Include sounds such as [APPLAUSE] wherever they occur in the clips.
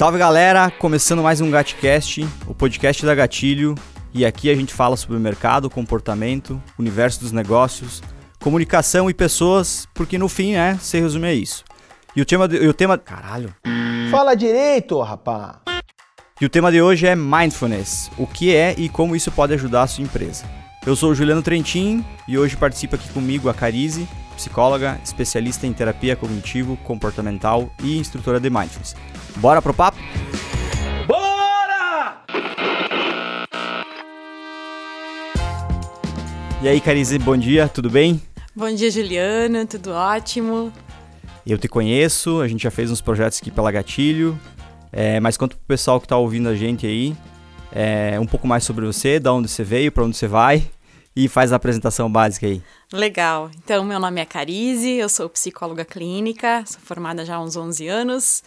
Salve galera, começando mais um Gatcast, o podcast da Gatilho, e aqui a gente fala sobre o mercado, comportamento, universo dos negócios, comunicação e pessoas, porque no fim, é, se resume a isso. E o tema, de, e o tema, caralho. Fala direito, rapá. E o tema de hoje é mindfulness, o que é e como isso pode ajudar a sua empresa. Eu sou o Juliano Trentin e hoje participa aqui comigo a Carize, psicóloga, especialista em terapia cognitivo, comportamental e instrutora de mindfulness. Bora pro papo? Bora! E aí, Carize, bom dia, tudo bem? Bom dia, Juliana, tudo ótimo. Eu te conheço, a gente já fez uns projetos aqui pela Gatilho, é, mas conta pro pessoal que tá ouvindo a gente aí é, um pouco mais sobre você, da onde você veio, para onde você vai e faz a apresentação básica aí. Legal. Então, meu nome é Carize, eu sou psicóloga clínica, sou formada já há uns 11 anos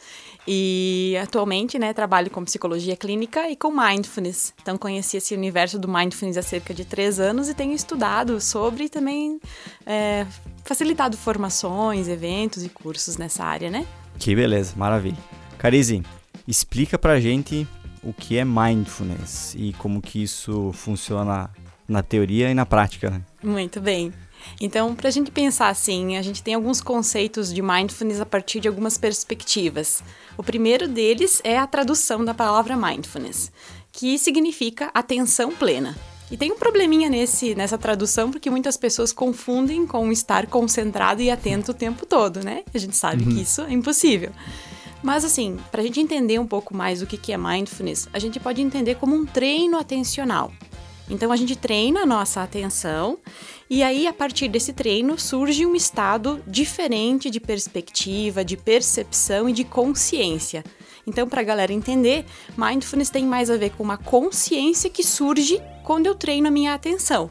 e atualmente, né, trabalho com psicologia clínica e com mindfulness. Então, conheci esse universo do mindfulness há cerca de três anos e tenho estudado sobre e também é, facilitado formações, eventos e cursos nessa área, né? Que beleza, maravilha. Carize, explica pra gente o que é mindfulness e como que isso funciona na teoria e na prática. Né? Muito bem. Então, para a gente pensar assim, a gente tem alguns conceitos de mindfulness a partir de algumas perspectivas. O primeiro deles é a tradução da palavra mindfulness, que significa atenção plena. E tem um probleminha nesse, nessa tradução, porque muitas pessoas confundem com estar concentrado e atento o tempo todo, né? A gente sabe uhum. que isso é impossível. Mas assim, para a gente entender um pouco mais o que é mindfulness, a gente pode entender como um treino atencional. Então a gente treina a nossa atenção e aí a partir desse treino surge um estado diferente de perspectiva, de percepção e de consciência. Então, para a galera entender, mindfulness tem mais a ver com uma consciência que surge quando eu treino a minha atenção.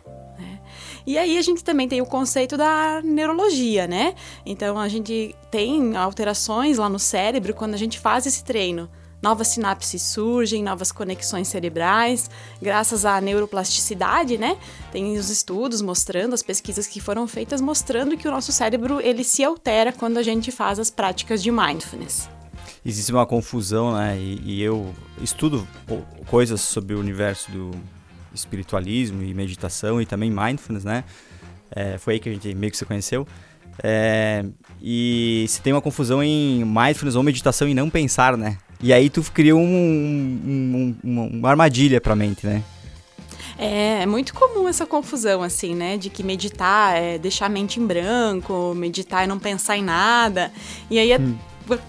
E aí a gente também tem o conceito da neurologia, né? Então a gente tem alterações lá no cérebro quando a gente faz esse treino. Novas sinapses surgem, novas conexões cerebrais, graças à neuroplasticidade, né? Tem os estudos mostrando, as pesquisas que foram feitas mostrando que o nosso cérebro ele se altera quando a gente faz as práticas de mindfulness existe uma confusão, né? E, e, eu estudo coisas sobre o universo do espiritualismo e meditação e também mindfulness, né? É, foi aí que a gente meio que se conheceu. É, e se tem uma confusão em mindfulness ou meditação e não pensar, né? E aí tu cria um, um, um, uma armadilha pra mente, né? É, é muito comum essa confusão, assim, né? De que meditar é deixar a mente em branco, meditar é não pensar em nada. E aí é hum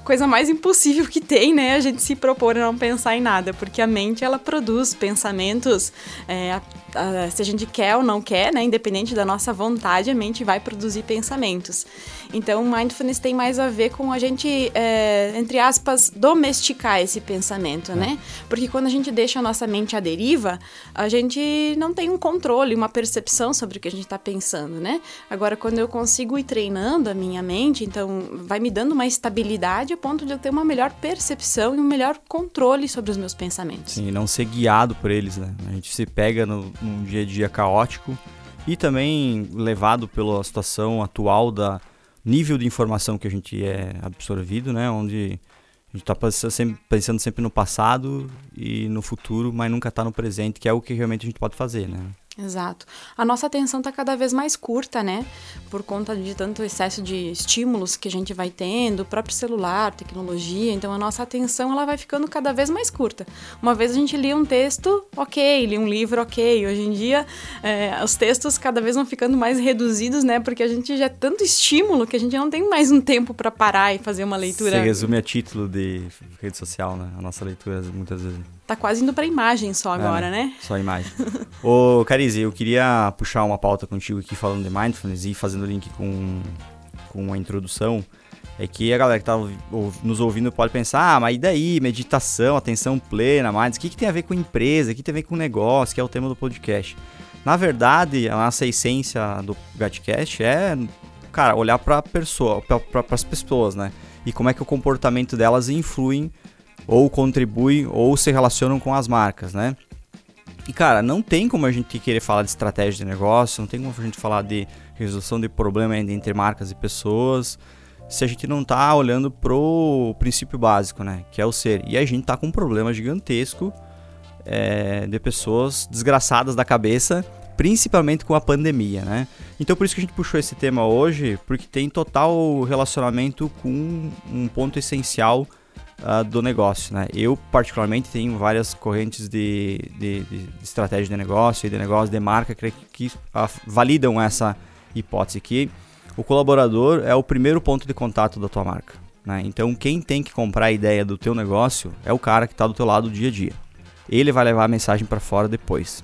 coisa mais impossível que tem, né? A gente se propor a não pensar em nada, porque a mente ela produz pensamentos, é, a, a, se a gente quer ou não quer, né? Independente da nossa vontade, a mente vai produzir pensamentos. Então, mindfulness tem mais a ver com a gente, é, entre aspas, domesticar esse pensamento, né? Porque quando a gente deixa a nossa mente à deriva, a gente não tem um controle, uma percepção sobre o que a gente está pensando, né? Agora, quando eu consigo ir treinando a minha mente, então vai me dando uma estabilidade a ponto de eu ter uma melhor percepção e um melhor controle sobre os meus pensamentos. Sim, não ser guiado por eles, né? A gente se pega no, num dia a dia caótico e também levado pela situação atual da nível de informação que a gente é absorvido, né? Onde a gente está pensando sempre, pensando sempre no passado e no futuro, mas nunca está no presente, que é o que realmente a gente pode fazer, né? Exato. A nossa atenção está cada vez mais curta, né? Por conta de tanto excesso de estímulos que a gente vai tendo, o próprio celular, tecnologia. Então a nossa atenção ela vai ficando cada vez mais curta. Uma vez a gente lia um texto, ok, lia um livro, ok. Hoje em dia é, os textos cada vez vão ficando mais reduzidos, né? Porque a gente já é tanto estímulo que a gente não tem mais um tempo para parar e fazer uma leitura. Você resume a título de rede social, né? A nossa leitura muitas vezes. Tá quase indo para imagem só agora, é, né? Só imagem. [LAUGHS] Ô, Carize, eu queria puxar uma pauta contigo aqui falando de mindfulness e fazendo link com, com a introdução. É que a galera que tá nos ouvindo pode pensar, ah, mas e daí? Meditação, atenção plena, mindfulness, o que, que tem a ver com empresa? O que tem a ver com negócio? Que é o tema do podcast. Na verdade, a nossa essência do Gatcast é, cara, olhar para pessoa, para as pessoas, né? E como é que o comportamento delas influi ou contribuem ou se relacionam com as marcas, né? E cara, não tem como a gente querer falar de estratégia de negócio, não tem como a gente falar de resolução de problema entre marcas e pessoas, se a gente não tá olhando pro princípio básico, né? Que é o ser. E a gente tá com um problema gigantesco é, de pessoas desgraçadas da cabeça, principalmente com a pandemia, né? Então por isso que a gente puxou esse tema hoje, porque tem total relacionamento com um ponto essencial uh, do negócio, né? Eu particularmente tenho várias correntes de, de, de estratégia de negócio e de negócio de marca que, que uh, validam essa hipótese que o colaborador é o primeiro ponto de contato da tua marca. Né? Então, quem tem que comprar a ideia do teu negócio é o cara que está do teu lado dia a dia. Ele vai levar a mensagem para fora depois.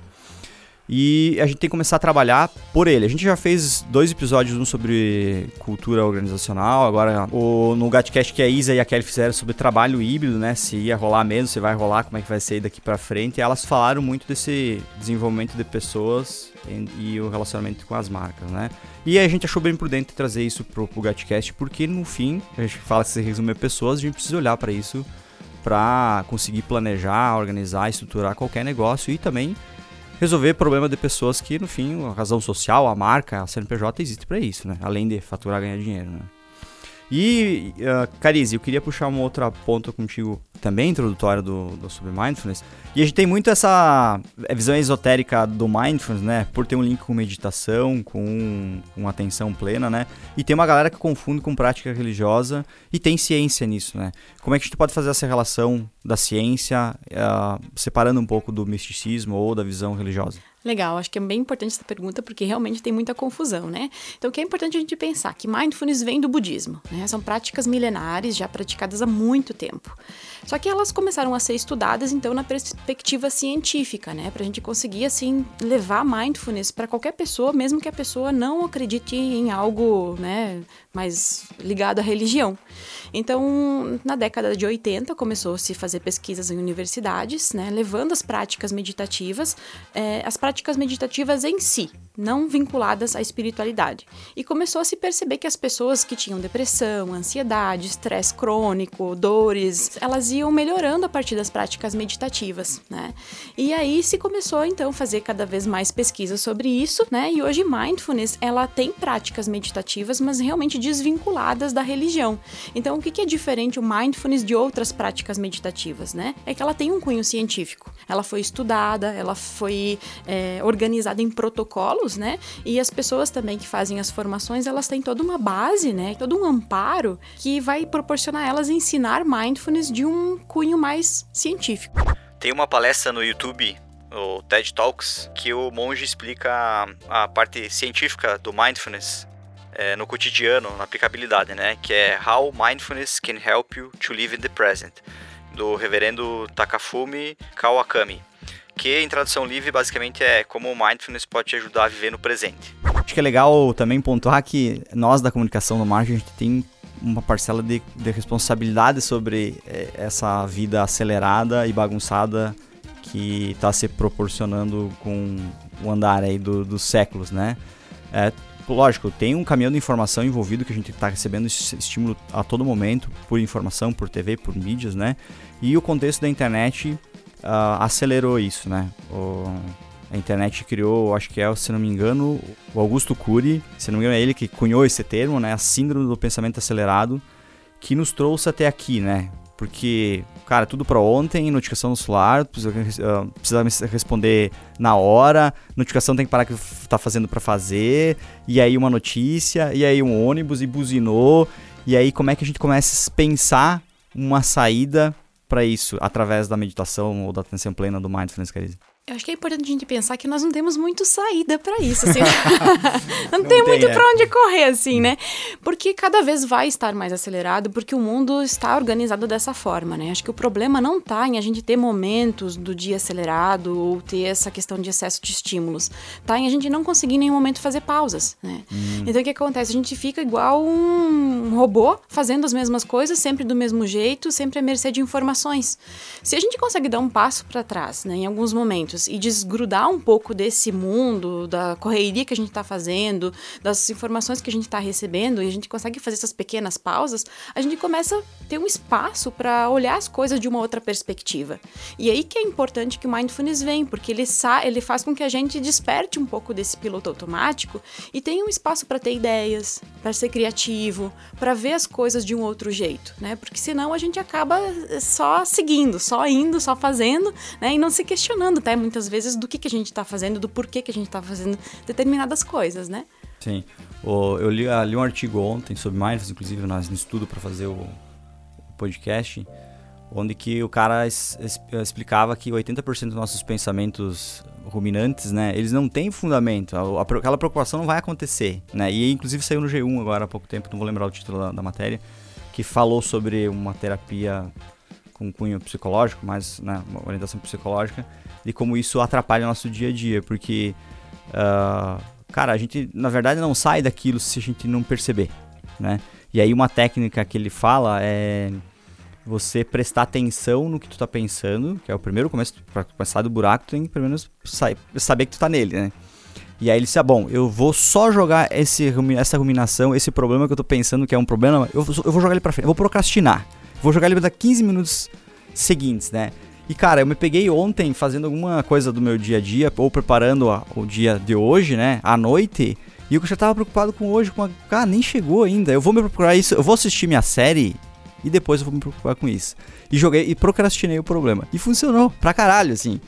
E a gente tem que começar a trabalhar por ele. A gente já fez dois episódios, um sobre cultura organizacional, agora o, no Gatcast que a Isa e a Kelly fizeram sobre trabalho híbrido, né? Se ia rolar mesmo, se vai rolar, como é que vai ser daqui para frente. E elas falaram muito desse desenvolvimento de pessoas e, e, o relacionamento com as marcas, né? E a gente achou bem prudente trazer isso pro, pro Gatcast, porque no fim, a gente fala que se resume a pessoas, a gente precisa olhar para isso para conseguir planejar, organizar, estruturar qualquer negócio e também resolver problema de pessoas que, no fim, a razão social, a marca, a CNPJ existe para isso, né? Além de faturar, ganhar dinheiro, né? E, uh, Carize, eu queria puxar uma outra ponta contigo também introdutória do, do mindfulness. E a gente tem muito essa é, visão esotérica do mindfulness, né? Por ter um link com meditação, com, com atenção plena, né? E tem uma galera que confunde com prática religiosa e tem ciência nisso, né? Como é que a gente pode fazer essa relação da ciência, uh, separando um pouco do misticismo ou da visão religiosa? Legal, acho que é bem importante essa pergunta porque realmente tem muita confusão, né? Então, o que é importante a gente pensar que mindfulness vem do budismo, né? São práticas milenares já praticadas há muito tempo. Só que elas começaram a ser estudadas então na perspectiva científica, né? Para a gente conseguir assim levar mindfulness para qualquer pessoa, mesmo que a pessoa não acredite em algo, né, mais ligado à religião. Então, na década de 80, começou a se fazer pesquisas em universidades, né, levando as práticas meditativas, é, as práticas meditativas em si, não vinculadas à espiritualidade. E começou a se perceber que as pessoas que tinham depressão, ansiedade, estresse crônico, dores, elas iam melhorando a partir das práticas meditativas, né? E aí se começou então a fazer cada vez mais pesquisas sobre isso, né? E hoje mindfulness, ela tem práticas meditativas, mas realmente desvinculadas da religião. Então o que é diferente o mindfulness de outras práticas meditativas, né? É que ela tem um cunho científico. Ela foi estudada, ela foi é, organizada em protocolos né? E as pessoas também que fazem as formações, elas têm toda uma base, né? Todo um amparo que vai proporcionar elas ensinar mindfulness de um cunho mais científico. Tem uma palestra no YouTube o TED Talks, que o monge explica a, a parte científica do mindfulness é, no cotidiano, na aplicabilidade, né? Que é How Mindfulness Can Help You to Live in the Present, do reverendo Takafumi Kawakami que em tradução livre basicamente é como o mindfulness pode te ajudar a viver no presente. Acho que é legal também pontuar que nós da comunicação no marketing a gente tem uma parcela de, de responsabilidade sobre é, essa vida acelerada e bagunçada que está se proporcionando com o andar aí do, dos séculos, né? É, lógico, tem um caminhão de informação envolvido que a gente está recebendo estímulo a todo momento por informação, por TV, por mídias, né? E o contexto da internet uh, acelerou isso, né? O, a internet criou, acho que é, se não me engano, o Augusto Cury, se não me engano é ele que cunhou esse termo, né? A síndrome do pensamento acelerado, que nos trouxe até aqui, né? Porque, cara, tudo para ontem, notificação no celular, precisa, uh, precisa responder na hora, notificação tem que parar que tá fazendo para fazer, e aí uma notícia, e aí um ônibus e buzinou, e aí como é que a gente começa a pensar uma saída para isso através da meditação ou da atenção plena do mindfulness? Eu acho que é importante a gente pensar que nós não temos muito saída para isso, assim. [LAUGHS] [LAUGHS] não, não, tem, tem muito é. para onde correr, assim, né? Porque cada vez vai estar mais acelerado, porque o mundo está organizado dessa forma, né? Acho que o problema não está em a gente ter momentos do dia acelerado ou ter essa questão de excesso de estímulos. Tá em a gente não conseguir em nenhum momento fazer pausas, né? Hum. Então o que acontece? A gente fica igual um robô fazendo as mesmas coisas, sempre do mesmo jeito, sempre à mercê de informações. Se a gente consegue dar um passo para trás, né, em alguns momentos pensamentos e desgrudar um pouco desse mundo, da correria que a gente está fazendo, das informações que a gente está recebendo, e a gente consegue fazer essas pequenas pausas, a gente começa a ter um espaço para olhar as coisas de uma outra perspectiva. E aí que é importante que o mindfulness vem, porque ele, ele faz com que a gente desperte um pouco desse piloto automático e tenha um espaço para ter ideias, para ser criativo, para ver as coisas de um outro jeito, né? Porque senão a gente acaba só seguindo, só indo, só fazendo, né? E não se questionando até muitas vezes do que, que a gente está fazendo, do porquê que a gente está fazendo determinadas coisas, né? Sim. eu li, li, um artigo ontem sobre mindfulness, inclusive nós no estudo para fazer o, podcast, onde que o cara es, es, explicava que 80% dos nossos pensamentos ruminantes, né, eles não têm fundamento. A, aquela preocupação não vai acontecer, né? E inclusive saiu no G1 agora há pouco tempo, não vou lembrar o título da, da matéria, que falou sobre uma terapia com cunho psicológico, mais né, uma orientação psicológica, e como isso atrapalha o nosso dia a dia, porque, uh, cara, a gente na verdade não sai daquilo se a gente não perceber, né? E aí uma técnica que ele fala é você prestar atenção no que tu tá pensando, que é o primeiro começo, para começar do buraco, tu tem que pelo menos saber que tu tá nele, né? E aí ele disse, ah, bom, eu vou só jogar esse, essa ruminação, esse problema que eu tô pensando que é um problema, eu, eu vou jogar ele pra frente, eu vou procrastinar. Vou jogar ele daqui 15 minutos seguintes, né? E cara, eu me peguei ontem fazendo alguma coisa do meu dia a dia, ou preparando a, o dia de hoje, né? À noite. E eu já tava preocupado com hoje, com a. Cara, nem chegou ainda. Eu vou me procurar isso, eu vou assistir minha série e depois eu vou me preocupar com isso. E joguei e procrastinei o problema. E funcionou pra caralho, assim.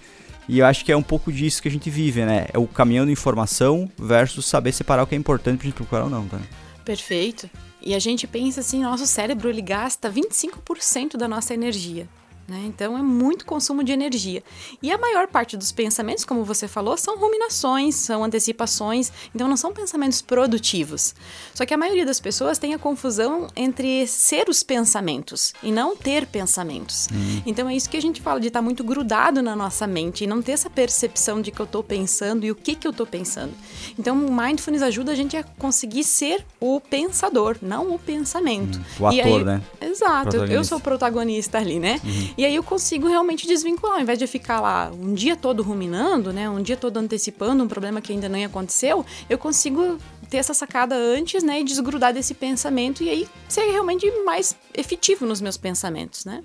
E eu acho que é um pouco disso que a gente vive, né? É o caminhão de informação versus saber separar o que é importante pra gente procurar ou não, tá? Perfeito. E a gente pensa assim, nosso cérebro ele gasta 25% da nossa energia. Né? Então é muito consumo de energia. E a maior parte dos pensamentos, como você falou, são ruminações, são antecipações, então não são pensamentos produtivos. Só que a maioria das pessoas tem a confusão entre ser os pensamentos e não ter pensamentos. Uhum. Então é isso que a gente fala de estar tá muito grudado na nossa mente e não ter essa percepção de que eu estou pensando e o que, que eu estou pensando. Então o mindfulness ajuda a gente a conseguir ser o pensador, não o pensamento. Uhum. O ator, aí, né? Exato, eu sou o protagonista ali, né? Uhum. E aí eu consigo realmente desvincular, ao invés de ficar lá um dia todo ruminando, né, um dia todo antecipando um problema que ainda nem aconteceu, eu consigo ter essa sacada antes, né, e desgrudar desse pensamento e aí ser realmente mais efetivo nos meus pensamentos, né?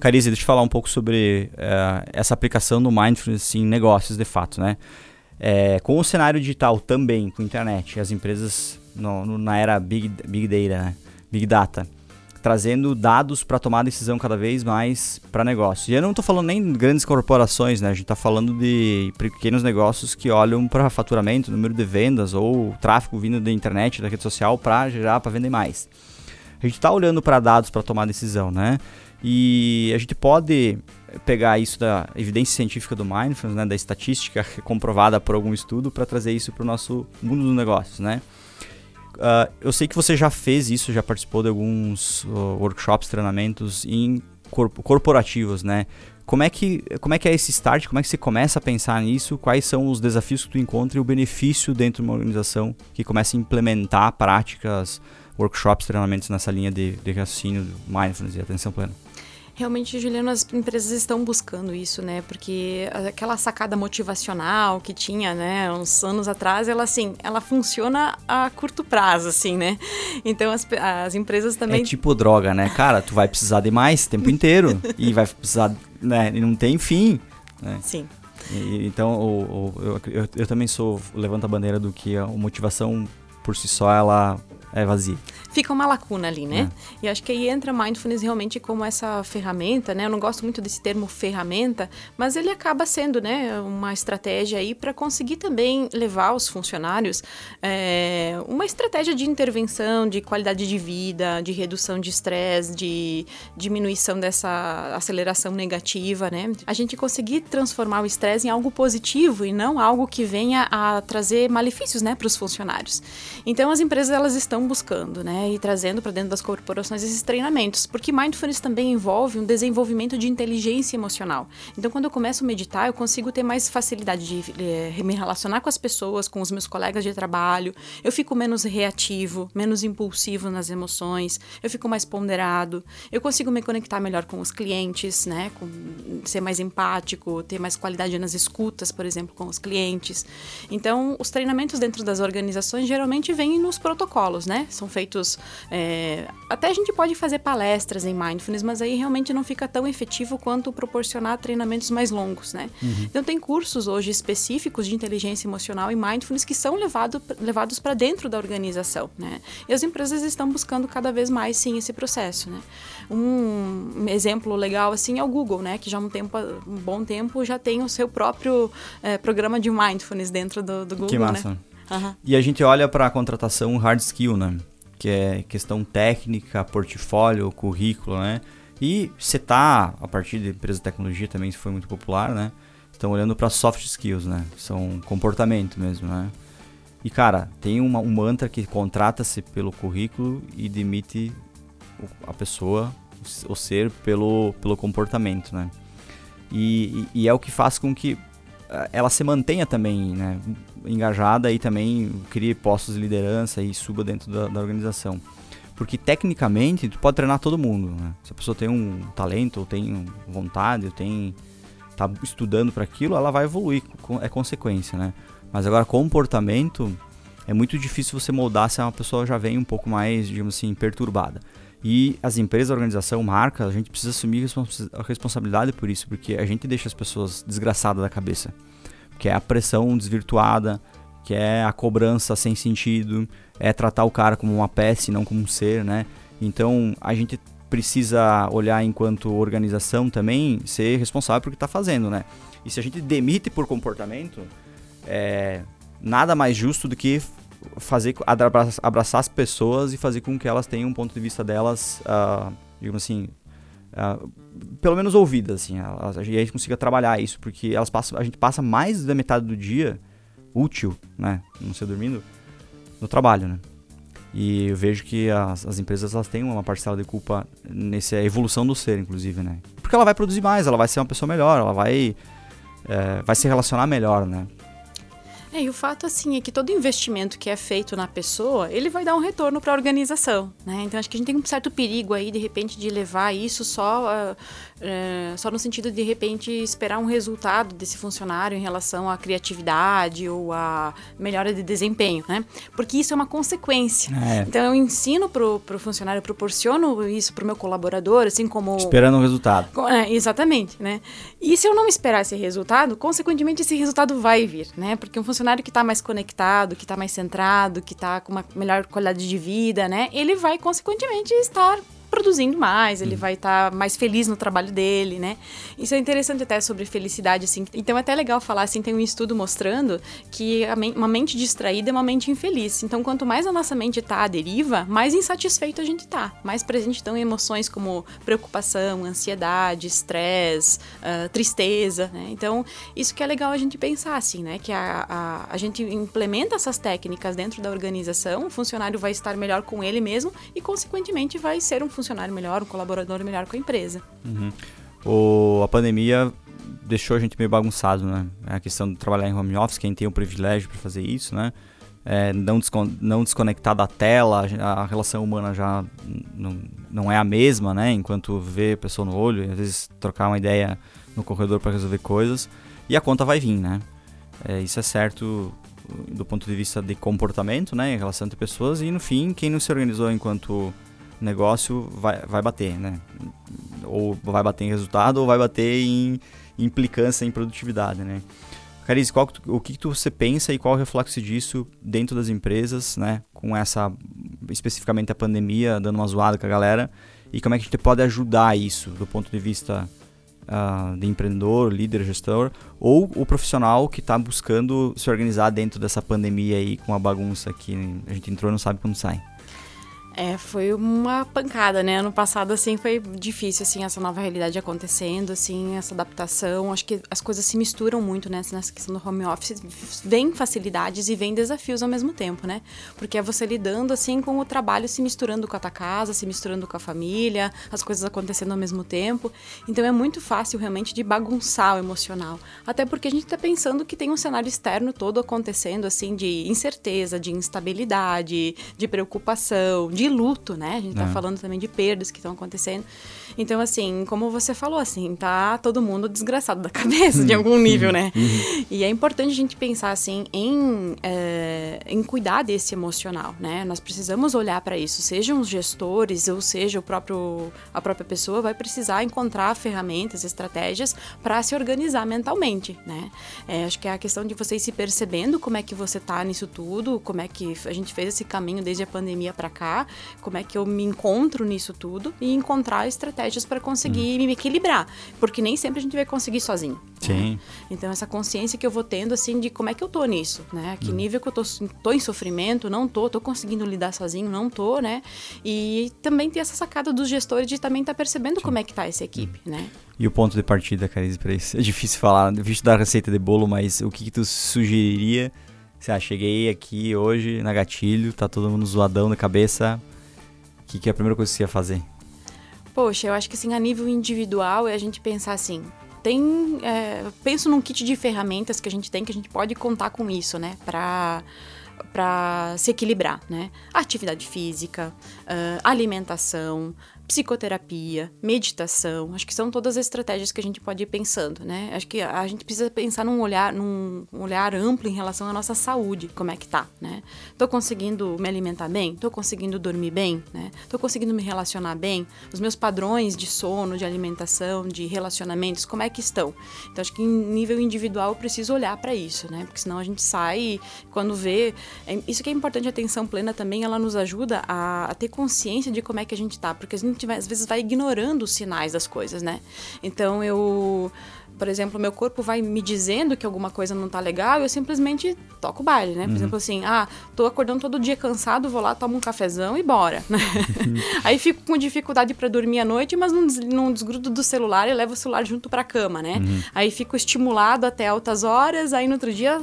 Carize, deixa eu falar um pouco sobre uh, essa aplicação do mindfulness em negócios de fato, né? É, com o cenário digital também, com a internet, as empresas no, no, na era Big, big Data, né? Big Data, trazendo dados para tomar decisão cada vez mais para negócios. E eu não estou falando nem de grandes corporações, né? A gente está falando de pequenos negócios que olham para faturamento, número de vendas ou tráfego vindo da internet, da rede social para gerar, para vender mais. A gente está olhando para dados para tomar decisão, né? E a gente pode pegar isso da evidência científica do mindfulness, né, da estatística comprovada por algum estudo para trazer isso para o nosso mundo dos negócios, né? Uh, eu sei que você já fez isso, já participou de alguns uh, workshops, treinamentos em corp corporativos, né? Como é, que, como é que é esse start? Como é que você começa a pensar nisso? Quais são os desafios que tu encontra e o benefício dentro de uma organização que começa a implementar práticas, workshops, treinamentos nessa linha de, de raciocínio, mindfulness e atenção plena? Realmente, Juliano, as empresas estão buscando isso, né? Porque aquela sacada motivacional que tinha, né, uns anos atrás, ela assim, ela funciona a curto prazo, assim, né? Então as, as empresas também. É tipo droga, né? Cara, tu vai precisar de mais o tempo inteiro e vai precisar, né? E não tem fim. Né? Sim. E, então, o, o, eu, eu, eu, também sou levanta a bandeira do que a motivação por si só ela é vazia fica uma lacuna ali, né? É. E acho que aí entra mindfulness realmente como essa ferramenta, né? Eu não gosto muito desse termo ferramenta, mas ele acaba sendo, né, uma estratégia aí para conseguir também levar os funcionários é, uma estratégia de intervenção, de qualidade de vida, de redução de estresse, de diminuição dessa aceleração negativa, né? A gente conseguir transformar o estresse em algo positivo e não algo que venha a trazer malefícios, né, para os funcionários. Então as empresas elas estão buscando, né, e trazendo para dentro das corporações esses treinamentos, porque mindfulness também envolve um desenvolvimento de inteligência emocional. Então quando eu começo a meditar, eu consigo ter mais facilidade de eh, me relacionar com as pessoas, com os meus colegas de trabalho. Eu fico menos reativo, menos impulsivo nas emoções. Eu fico mais ponderado. Eu consigo me conectar melhor com os clientes, né, com ser mais empático, ter mais qualidade nas escutas, por exemplo, com os clientes. Então os treinamentos dentro das organizações geralmente vêm nos protocolos, né? São feitos. É, até a gente pode fazer palestras em mindfulness, mas aí realmente não fica tão efetivo quanto proporcionar treinamentos mais longos, né? Uhum. Então tem cursos hoje específicos de inteligência emocional e mindfulness que são levado, levados para dentro da organização, né? E as empresas estão buscando cada vez mais sim esse processo, né? Um exemplo legal assim é o Google, né? Que já há um tempo, um bom tempo já tem o seu próprio é, programa de mindfulness dentro do, do Google, que massa. né? Uhum. E a gente olha para a contratação hard skill, né? Que é questão técnica, portfólio, currículo, né? E você tá, a partir de empresa de tecnologia também, isso foi muito popular, né? Estão olhando para soft skills, né? São comportamento mesmo, né? E, cara, tem uma, um mantra que contrata-se pelo currículo e demite a pessoa, o ser, pelo, pelo comportamento, né? E, e, e é o que faz com que eh, ela se mantenha também né, engajada e também crie postos de liderança e suba dentro da, da organização. Porque tecnicamente tu pode treinar todo mundo. Né? Se a pessoa tem um talento, ou tem vontade, ou tem tá estudando para aquilo, ela vai evoluir, é consequência, né? Mas agora comportamento é muito difícil você moldar se uma pessoa já vem um pouco mais, digamos assim, perturbada. E as empresas, a organização, marca, a gente precisa assumir a responsabilidade por isso, porque a gente deixa as pessoas desgraçadas da cabeça. Que é a pressão desvirtuada, que é a cobrança sem sentido, é tratar o cara como uma peça e não como um ser, né? Então a gente precisa olhar enquanto organização também, ser responsável por o que está fazendo, né? E se a gente demite por comportamento, é nada mais justo do que fazer abraçar as pessoas e fazer com que elas tenham um ponto de vista delas, uh, digamos assim, uh, pelo menos ouvidas, assim, a, a gente consiga trabalhar isso, porque elas passam, a gente passa mais da metade do dia útil, né, não ser dormindo, no trabalho, né. E eu vejo que as, as empresas elas têm uma parcela de culpa nessa evolução do ser, inclusive, né? Porque ela vai produzir mais, ela vai ser uma pessoa melhor, ela vai, é, vai se relacionar melhor, né? É, e o fato assim é que todo investimento que é feito na pessoa, ele vai dar um retorno para a organização, né? Então acho que a gente tem um certo perigo aí de repente de levar isso só uh, uh, só no sentido de de repente esperar um resultado desse funcionário em relação à criatividade ou à melhora de desempenho, né? Porque isso é uma consequência. É. Então eu ensino pro, pro funcionário, eu proporciono isso pro meu colaborador, assim como esperando um resultado. É, exatamente, né? E se eu não esperar esse resultado, consequentemente esse resultado vai vir, né? Porque um funcionário funcionário que está mais conectado, que está mais centrado, que está com uma melhor qualidade de vida, né? Ele vai, consequentemente, estar produzindo mais, ele uhum. vai estar tá mais feliz no trabalho dele, né? Isso é interessante até sobre felicidade, assim. Então é até legal falar, assim, tem um estudo mostrando que uma mente distraída é uma mente infeliz. Então quanto mais a nossa mente está à deriva, mais insatisfeito a gente tá. Mais presente estão emoções como preocupação, ansiedade, estresse, uh, tristeza, né? Então isso que é legal a gente pensar, assim, né? Que a, a, a gente implementa essas técnicas dentro da organização, o funcionário vai estar melhor com ele mesmo e, consequentemente, vai ser um funcionário funcionário melhor, um colaborador melhor com a empresa. Uhum. O, a pandemia deixou a gente meio bagunçado, né? A questão de trabalhar em home office, quem tem o privilégio para fazer isso, né? É, não, descon não desconectar da tela, a relação humana já não, é a mesma, né? Enquanto vê a pessoa no olho, às vezes trocar uma ideia no corredor para resolver coisas, e a conta vai vir, né? É, isso é certo do ponto de vista de comportamento, né? Em relação entre pessoas, e no fim, quem não se organizou enquanto negócio vai, vai bater, né? Ou vai bater em resultado ou vai bater em implicância em produtividade, né? Cariz, qual, o que, tu, você pensa e qual o reflexo disso dentro das empresas, né? Com essa, especificamente a pandemia, dando uma zoada com a galera. E como é que a gente pode ajudar isso do ponto de vista uh, de empreendedor, líder, gestor, ou o profissional que está buscando se organizar dentro dessa pandemia aí com a bagunça que a gente entrou e não sabe quando sai? É, foi uma pancada, né? Ano passado, assim, foi difícil, assim, essa nova realidade acontecendo, assim, essa adaptação. Acho que as coisas se misturam muito, né? Nessa questão do home office. Vem facilidades e vem desafios ao mesmo tempo, né? Porque é você lidando, assim, com o trabalho se misturando com a tua casa, se misturando com a família, as coisas acontecendo ao mesmo tempo. Então, é muito fácil, realmente, de bagunçar o emocional. Até porque a gente tá pensando que tem um cenário externo todo acontecendo, assim, de incerteza, de instabilidade, de preocupação, de de luto, né? A gente tá é. falando também de perdas que estão acontecendo. Então, assim, como você falou, assim, tá todo mundo desgraçado da [LAUGHS] cabeça de algum nível, né? Uhum. E é importante a gente pensar, assim, em, é, em cuidar desse emocional, né? Nós precisamos olhar para isso, sejam os gestores ou seja o próprio, a própria pessoa, vai precisar encontrar ferramentas, estratégias para se organizar mentalmente, né? É, acho que é a questão de vocês se percebendo como é que você tá nisso tudo, como é que a gente fez esse caminho desde a pandemia para cá, como é que eu me encontro nisso tudo e encontrar estratégias para conseguir hum. me equilibrar, porque nem sempre a gente vai conseguir sozinho. Né? Sim. Né? Então essa consciência que eu vou tendo assim de como é que eu tô nisso, né? Que hum. nível que eu tô, tô em sofrimento, não tô, tô conseguindo lidar sozinho, não tô, né? E também ter essa sacada dos gestores de também estar tá percebendo Sim. como é que tá essa equipe, hum. né? E o ponto de partida, Carice, para isso? É difícil falar, difícil dar receita de bolo, mas o que, que tu sugeriria? Se ah, cheguei aqui hoje na gatilho, tá todo mundo zoadão na cabeça, que, que é a primeira coisa que você ia fazer? Poxa, eu acho que assim, a nível individual é a gente pensar assim, tem. É, penso num kit de ferramentas que a gente tem que a gente pode contar com isso, né? Pra, pra se equilibrar, né? Atividade física, uh, alimentação, psicoterapia, meditação, acho que são todas as estratégias que a gente pode ir pensando, né? Acho que a gente precisa pensar num olhar, num olhar amplo em relação à nossa saúde, como é que tá, né? Tô conseguindo me alimentar bem? Tô conseguindo dormir bem, né? Tô conseguindo me relacionar bem? Os meus padrões de sono, de alimentação, de relacionamentos, como é que estão? Então acho que em nível individual eu preciso olhar para isso, né? Porque senão a gente sai quando vê, é, isso que é importante a atenção plena também, ela nos ajuda a, a ter consciência de como é que a gente tá, porque gente gente às vezes vai ignorando os sinais das coisas, né? Então eu por exemplo, meu corpo vai me dizendo que alguma coisa não tá legal, eu simplesmente toco o baile, né? Por uhum. exemplo, assim, ah, tô acordando todo dia cansado, vou lá, tomo um cafezão e bora, né? Uhum. [LAUGHS] Aí fico com dificuldade para dormir à noite, mas não, des não desgrudo do celular e levo o celular junto pra cama, né? Uhum. Aí fico estimulado até altas horas, aí no outro dia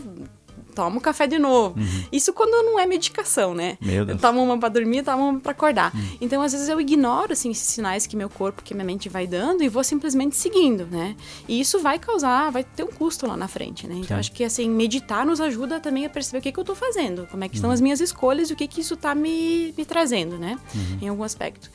toma um café de novo. Uhum. Isso quando não é medicação, né? Meu Deus. Toma uma pra dormir, toma uma pra acordar. Uhum. Então, às vezes, eu ignoro, assim, esses sinais que meu corpo, que minha mente vai dando e vou simplesmente seguindo, né? E isso vai causar, vai ter um custo lá na frente, né? Então, acho que, assim, meditar nos ajuda também a perceber o que, que eu tô fazendo, como é que uhum. estão as minhas escolhas e o que que isso tá me, me trazendo, né? Uhum. Em algum aspecto.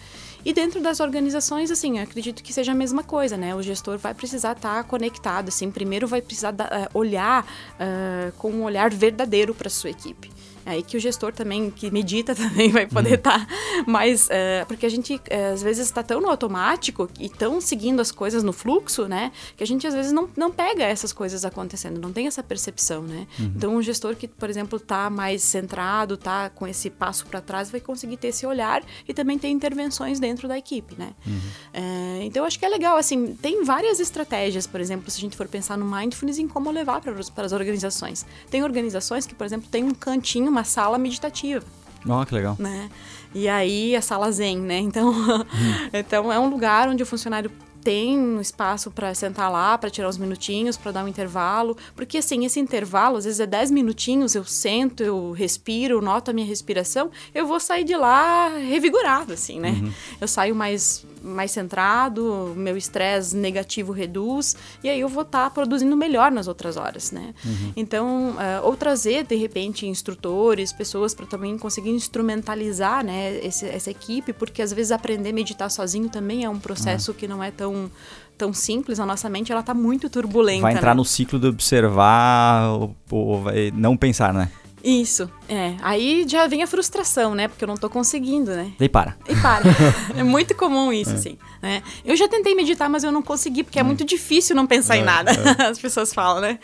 E dentro das organizações, assim, acredito que seja a mesma coisa, né? O gestor vai precisar estar tá conectado, assim, primeiro vai precisar da, uh, olhar uh, com um olhar verdadeiro para sua equipe. É aí que o gestor também, que medita [LAUGHS] também, vai poder estar uhum. tá mais. É, porque a gente, é, às vezes, está tão no automático e tão seguindo as coisas no fluxo, né? Que a gente, às vezes, não, não pega essas coisas acontecendo, não tem essa percepção, né? Uhum. Então, um gestor que, por exemplo, está mais centrado, está com esse passo para trás, vai conseguir ter esse olhar e também ter intervenções dentro da equipe, né? Uhum. É, então, acho que é legal, assim, tem várias estratégias, por exemplo, se a gente for pensar no mindfulness, em como levar para as organizações. Tem organizações que, por exemplo, tem um cantinho uma sala meditativa. Oh, que legal. Né? E aí a sala zen, né? Então, hum. [LAUGHS] então é um lugar onde o funcionário tem um espaço para sentar lá, para tirar uns minutinhos, para dar um intervalo. Porque, assim, esse intervalo, às vezes é 10 minutinhos, eu sento, eu respiro, noto a minha respiração, eu vou sair de lá revigorado, assim, né? Uhum. Eu saio mais mais centrado, meu estresse negativo reduz, e aí eu vou estar tá produzindo melhor nas outras horas, né? Uhum. Então, uh, ou trazer, de repente, instrutores, pessoas para também conseguir instrumentalizar, né, esse, essa equipe, porque às vezes aprender a meditar sozinho também é um processo uhum. que não é tão tão simples, a nossa mente ela tá muito turbulenta. Vai entrar né? no ciclo de observar ou, ou vai não pensar, né? Isso, é. Aí já vem a frustração, né? Porque eu não tô conseguindo, né? E para. E para. [LAUGHS] é muito comum isso, é. assim. Né? Eu já tentei meditar, mas eu não consegui, porque é, é muito difícil não pensar é, em nada. É. [LAUGHS] As pessoas falam, né?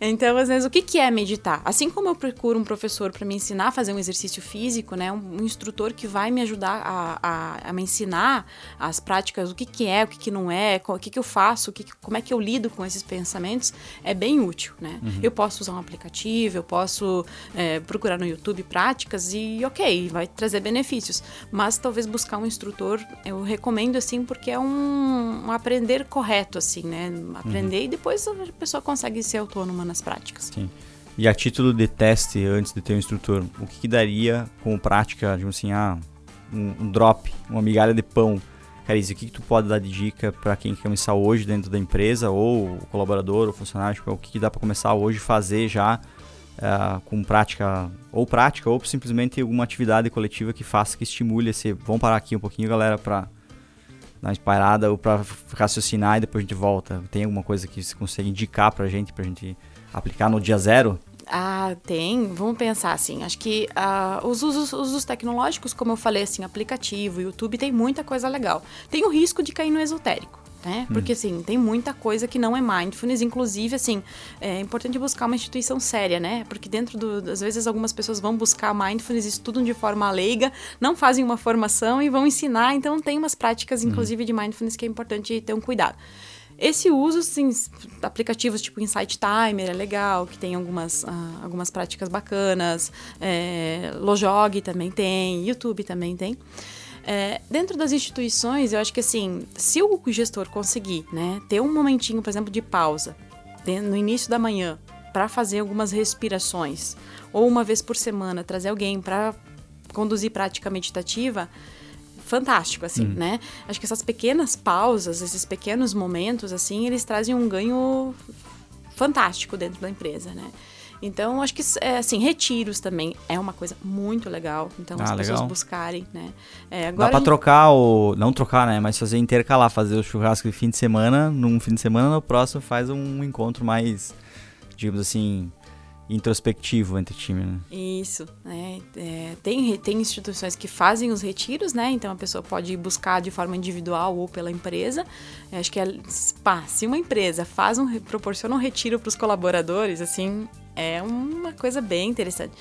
Então, às vezes, o que, que é meditar? Assim como eu procuro um professor para me ensinar a fazer um exercício físico, né? Um, um instrutor que vai me ajudar a, a, a, me ensinar as práticas, o que, que é, o que, que não é, o que, que eu faço, o que, como é que eu lido com esses pensamentos, é bem útil, né? Uhum. Eu posso usar um aplicativo, eu posso é, procurar no YouTube práticas e ok, vai trazer benefícios. Mas talvez buscar um instrutor, eu recomendo assim, porque é um, um aprender correto, assim, né? Aprender uhum. e depois a pessoa consegue ser autônoma nas práticas. Sim. E a título de teste, antes de ter um instrutor, o que, que daria como prática, digamos assim, ah, um, um drop, uma migalha de pão? Carice, o que, que tu pode dar de dica para quem quer começar hoje dentro da empresa, ou o colaborador, ou funcionário, tipo, o que, que dá para começar hoje fazer já uh, com prática, ou prática, ou simplesmente alguma atividade coletiva que faça, que estimule esse. Vamos parar aqui um pouquinho, galera, para dar uma inspirada ou para raciocinar e depois a gente volta. Tem alguma coisa que você consegue indicar para gente, para gente aplicar no dia zero? Ah, tem. Vamos pensar assim. Acho que uh, os usos, usos, tecnológicos, como eu falei, assim, aplicativo, YouTube, tem muita coisa legal. Tem o risco de cair no esotérico. Né? Hum. Porque, assim, tem muita coisa que não é mindfulness. Inclusive, assim, é importante buscar uma instituição séria, né? Porque dentro do... Às vezes, algumas pessoas vão buscar mindfulness, estudam de forma leiga, não fazem uma formação e vão ensinar. Então, tem umas práticas, uhum. inclusive, hum. de mindfulness que é importante ter um cuidado. Esse uso, sim, aplicativos tipo Insight Timer é legal, que tem algumas, uh, algumas práticas bacanas. É, Lojog também tem, YouTube também tem. É, dentro das instituições, eu acho que assim, se o gestor conseguir né, ter um momentinho, por exemplo, de pausa no início da manhã para fazer algumas respirações, ou uma vez por semana trazer alguém para conduzir prática meditativa, fantástico, assim, uhum. né? Acho que essas pequenas pausas, esses pequenos momentos, assim, eles trazem um ganho fantástico dentro da empresa, né? Então, acho que, é, assim, retiros também é uma coisa muito legal. Então, ah, as legal. pessoas buscarem, né? É, agora Dá pra gente... trocar o... Não trocar, né? Mas fazer intercalar, fazer o churrasco de fim de semana, num fim de semana, no próximo faz um encontro mais, digamos assim, introspectivo entre time, né? Isso, né? É, tem, tem instituições que fazem os retiros, né? Então a pessoa pode buscar de forma individual ou pela empresa. Eu acho que é, pá, se uma empresa faz um, proporciona um retiro para os colaboradores, assim, é uma coisa bem interessante.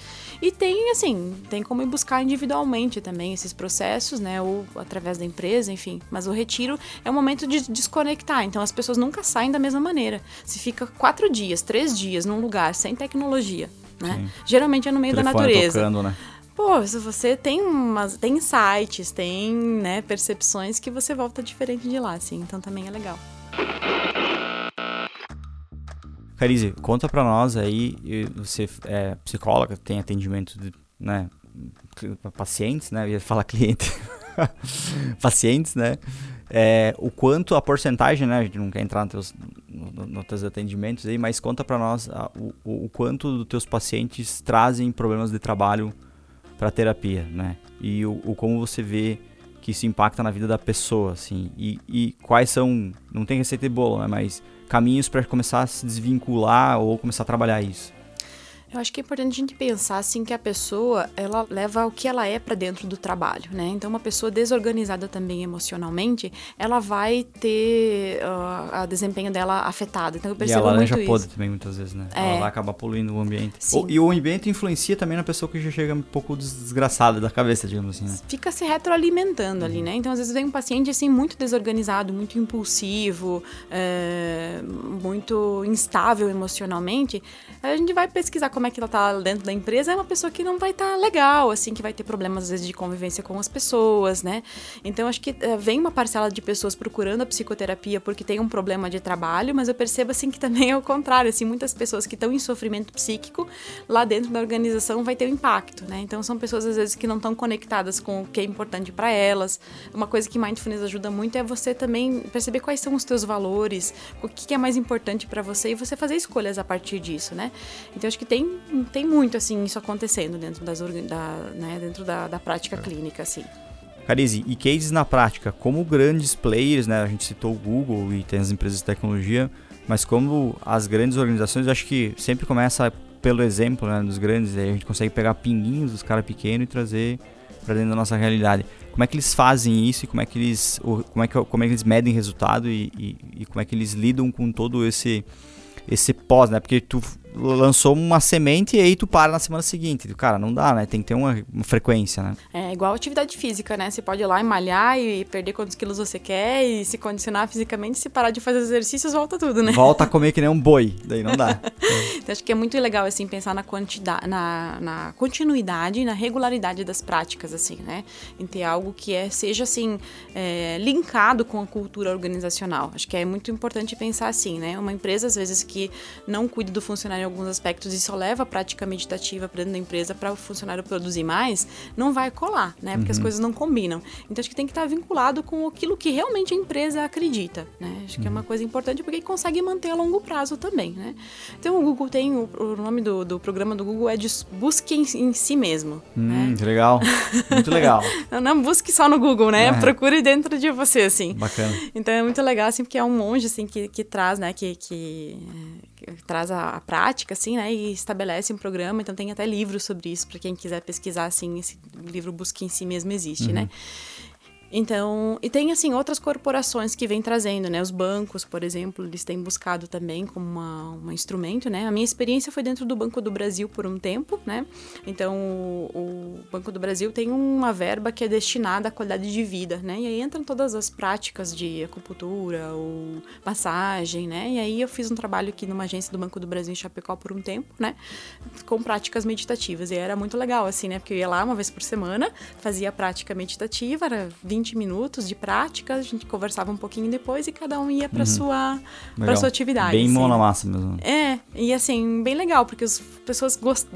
E tem, assim, tem como ir buscar individualmente também esses processos, né? Ou através da empresa, enfim. Mas o retiro é um momento de desconectar. Então as pessoas nunca saem da mesma maneira. Se fica quatro dias, três dias num lugar sem tecnologia, né? Sim. Geralmente é no meio da natureza. Tocando, né? Pô, se você tem umas, tem insights, tem né, percepções que você volta diferente de lá, assim. Então também é legal. Carize, conta pra nós aí, você é psicóloga, tem atendimento de, né, pacientes, né, eu ia falar cliente, [LAUGHS] pacientes, né, é, o quanto a porcentagem, né, a gente não quer entrar nos teus, teus atendimentos aí, mas conta pra nós a, o, o quanto dos teus pacientes trazem problemas de trabalho para terapia, né, e o, o como você vê que isso impacta na vida da pessoa, assim, e, e quais são, não tem receita de bolo, né, mas caminhos para começar a se desvincular ou começar a trabalhar isso? Eu acho que é importante a gente pensar assim que a pessoa ela leva o que ela é para dentro do trabalho, né? Então uma pessoa desorganizada também emocionalmente, ela vai ter uh, a desempenho dela afetado. Então eu percebo e a laranja muito podre isso. também muitas vezes, né? É. Ela vai acabar poluindo o ambiente. O, e o ambiente influencia também na pessoa que já chega um pouco desgraçada da cabeça, digamos assim. Né? Fica se retroalimentando uhum. ali, né? Então às vezes vem um paciente assim muito desorganizado, muito impulsivo, é, muito instável emocionalmente. A gente vai pesquisar como é que ela tá dentro da empresa, é uma pessoa que não vai estar tá legal, assim, que vai ter problemas às vezes de convivência com as pessoas, né? Então acho que uh, vem uma parcela de pessoas procurando a psicoterapia porque tem um problema de trabalho, mas eu percebo assim que também é o contrário, assim, muitas pessoas que estão em sofrimento psíquico lá dentro da organização vai ter um impacto, né? Então são pessoas às vezes que não estão conectadas com o que é importante para elas. Uma coisa que mindfulness ajuda muito é você também perceber quais são os teus valores, o que é mais importante para você e você fazer escolhas a partir disso, né? Então acho que tem tem muito assim isso acontecendo dentro das da, né, dentro da, da prática é. clínica, assim. Carize, e cases na prática, como grandes players, né? A gente citou o Google e tem as empresas de tecnologia, mas como as grandes organizações, acho que sempre começa pelo exemplo né, dos grandes, aí a gente consegue pegar pinguinhos dos caras pequenos e trazer para dentro da nossa realidade. Como é que eles fazem isso e como é que eles, como é que, como é que eles medem resultado e, e, e como é que eles lidam com todo esse esse pós, né? Porque tu lançou uma semente e aí tu para na semana seguinte. Cara, não dá, né? Tem que ter uma, uma frequência, né? É igual atividade física, né? Você pode ir lá e malhar e perder quantos quilos você quer e se condicionar fisicamente, se parar de fazer exercícios, volta tudo, né? Volta a comer que nem um boi, daí não dá. [LAUGHS] então, acho que é muito legal, assim, pensar na, quantidade, na, na continuidade e na regularidade das práticas, assim, né? Em ter algo que é, seja, assim, é, linkado com a cultura organizacional. Acho que é muito importante pensar assim, né? Uma empresa, às vezes, que não cuida do funcionário em alguns aspectos e só leva a prática meditativa para dentro da empresa para o funcionário produzir mais, não vai colar, né? Porque uhum. as coisas não combinam. Então acho que tem que estar vinculado com aquilo que realmente a empresa acredita, né? Acho uhum. que é uma uhum. coisa importante porque consegue manter a longo prazo também, né? Então o Google tem o, o nome do, do, programa do Google é de busque em, em si mesmo. Hum, né? legal, muito legal. [LAUGHS] não, não, busque só no Google, né? É. Procure dentro de você, assim. Bacana. Então é muito legal, assim, porque é um monge, assim, que, que traz, né? Que, que traz a, a, prática, assim, né? E estabelece um programa. Então tem até livros sobre isso para quem quiser pesquisar, assim, esse livro Busque em Si mesmo existe, né? uhum. né? Então, e tem assim outras corporações que vêm trazendo, né? Os bancos, por exemplo, eles têm buscado também como uma, um instrumento, né? A minha experiência foi dentro do Banco do Brasil por um tempo, né? Então, o, o Banco do Brasil tem uma verba que é destinada à qualidade de vida, né? E aí entram todas as práticas de acupuntura ou massagem, né? E aí eu fiz um trabalho aqui numa agência do Banco do Brasil em Chapecó por um tempo, né? Com práticas meditativas. E era muito legal, assim, né? Porque eu ia lá uma vez por semana, fazia prática meditativa, era 20 20 minutos de prática, a gente conversava um pouquinho depois e cada um ia para uhum. sua para sua atividade. Bem assim. mão na massa mesmo. É, e assim, bem legal, porque as pessoas gost,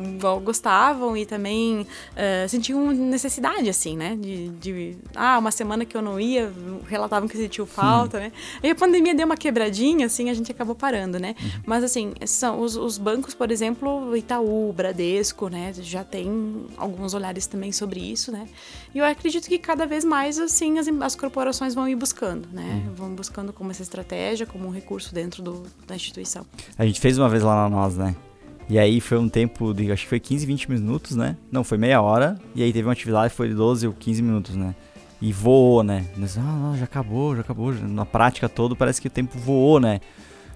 gostavam e também uh, sentiam necessidade, assim, né? De, de, ah, uma semana que eu não ia, relatavam que sentiu falta, né? E a pandemia deu uma quebradinha, assim, a gente acabou parando, né? Uhum. Mas assim, são os, os bancos, por exemplo, Itaú, Bradesco, né? Já tem alguns olhares também sobre isso, né? E eu acredito que cada vez mais assim as, as corporações vão ir buscando, né? Uhum. Vão buscando como essa estratégia, como um recurso dentro do, da instituição. A gente fez uma vez lá na nós, né? E aí foi um tempo de, acho que foi 15, 20 minutos, né? Não, foi meia hora. E aí teve uma atividade que foi de 12 ou 15 minutos, né? E voou, né? Nós, ah, já acabou, já acabou. Na prática toda parece que o tempo voou, né?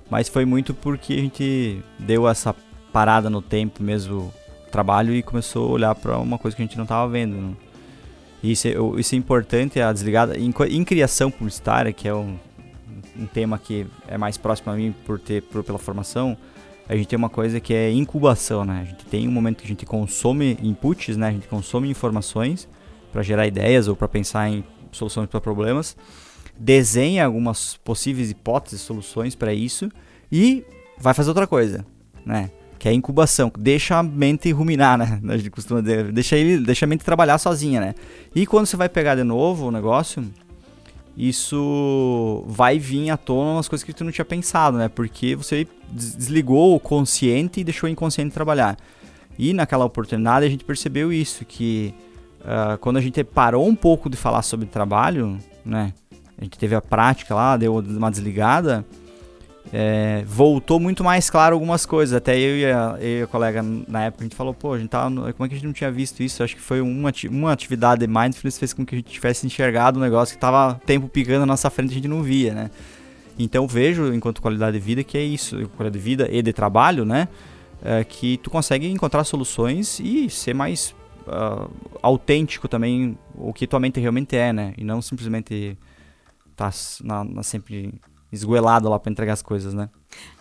Mas foi muito porque a gente deu essa parada no tempo mesmo, trabalho, e começou a olhar para uma coisa que a gente não estava vendo. Isso é, isso é importante, a desligada. Em, em criação publicitária, que é um, um, tema que é mais próximo a mim por ter por, pela formação, a gente tem uma coisa que é incubação, né? A gente tem um momento que a gente consome inputs, né? A gente consome informações para gerar ideias ou para pensar em soluções para problemas, desenha algumas possíveis hipóteses, soluções para isso e vai fazer outra coisa, né? Que é a incubação, deixa a mente ruminar, né? A gente costuma dizer, deixa, ele, deixa a mente trabalhar sozinha, né? E quando você vai pegar de novo o negócio, isso vai vir à tona umas coisas que tu não tinha pensado, né? Porque você desligou o consciente e deixou o inconsciente trabalhar. E naquela oportunidade a gente percebeu isso, que uh, quando a gente parou um pouco de falar sobre trabalho, né? A gente teve a prática lá, deu uma desligada é, voltou muito mais claro algumas coisas. Até eu e, a, eu e a colega na época a gente falou, pô, a gente tava, como é que a gente não tinha visto isso? Acho que foi uma, uma atividade de mindfulness fez com que a gente tivesse enxergado um negócio que tava tempo picando na nossa frente a gente não via, né? Então vejo, enquanto qualidade de vida, que é isso, qualidade de vida e de trabalho, né? É, que tu consegue encontrar soluções e ser mais uh, autêntico também o que tua mente realmente é, né? E não simplesmente tá na, na sempre esgoelado lá para entregar as coisas, né?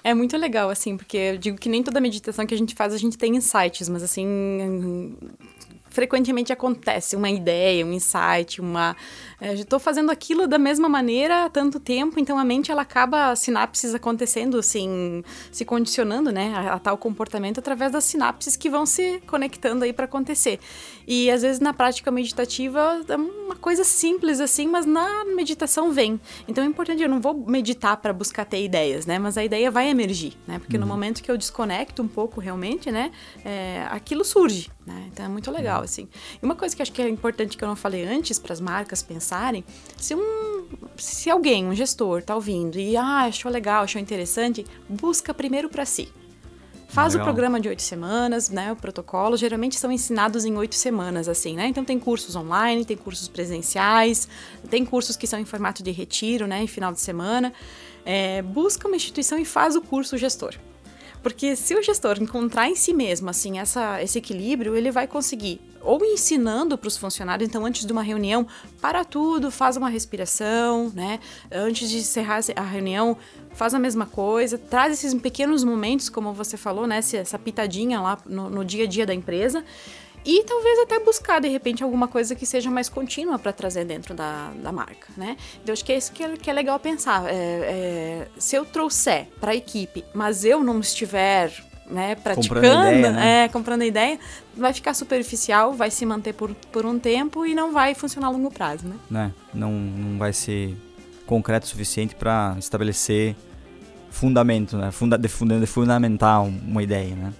É muito legal, assim, porque eu digo que nem toda meditação que a gente faz a gente tem insights, mas assim, frequentemente acontece uma ideia, um insight, uma. É, estou fazendo aquilo da mesma maneira há tanto tempo, então a mente ela acaba sinapses acontecendo, assim, se condicionando, né, a, a tal comportamento através das sinapses que vão se conectando aí para acontecer. E às vezes na prática meditativa é uma coisa simples assim, mas na meditação vem. Então é importante, eu não vou meditar para buscar ter ideias, né, mas a ideia vai emergir, né, porque uhum. no momento que eu desconecto um pouco realmente, né, é, aquilo surge, né, então é muito legal assim. E uma coisa que acho que é importante que eu não falei antes para as marcas pensarem, se um se alguém, um gestor, tá ouvindo e ah, achou legal, achou interessante, busca primeiro para si. Faz Legal. o programa de oito semanas, né? O protocolo geralmente são ensinados em oito semanas, assim, né? Então tem cursos online, tem cursos presenciais, tem cursos que são em formato de retiro, né? Em final de semana. É, busca uma instituição e faz o curso gestor. Porque se o gestor encontrar em si mesmo assim essa, esse equilíbrio, ele vai conseguir ou ensinando para os funcionários, então antes de uma reunião, para tudo, faz uma respiração, né? Antes de encerrar a reunião, faz a mesma coisa, traz esses pequenos momentos, como você falou, né? Essa pitadinha lá no, no dia a dia da empresa e talvez até buscar de repente alguma coisa que seja mais contínua para trazer dentro da, da marca, né? Então acho que é isso que é, que é legal pensar. É, é, se eu trouxer para a equipe, mas eu não estiver né, praticando, comprando ideia, né? é, comprando a ideia, vai ficar superficial, vai se manter por, por um tempo e não vai funcionar a longo prazo, né? né? Não, não vai ser concreto o suficiente para estabelecer fundamento, né? Funda, de, de fundamentar uma ideia, né?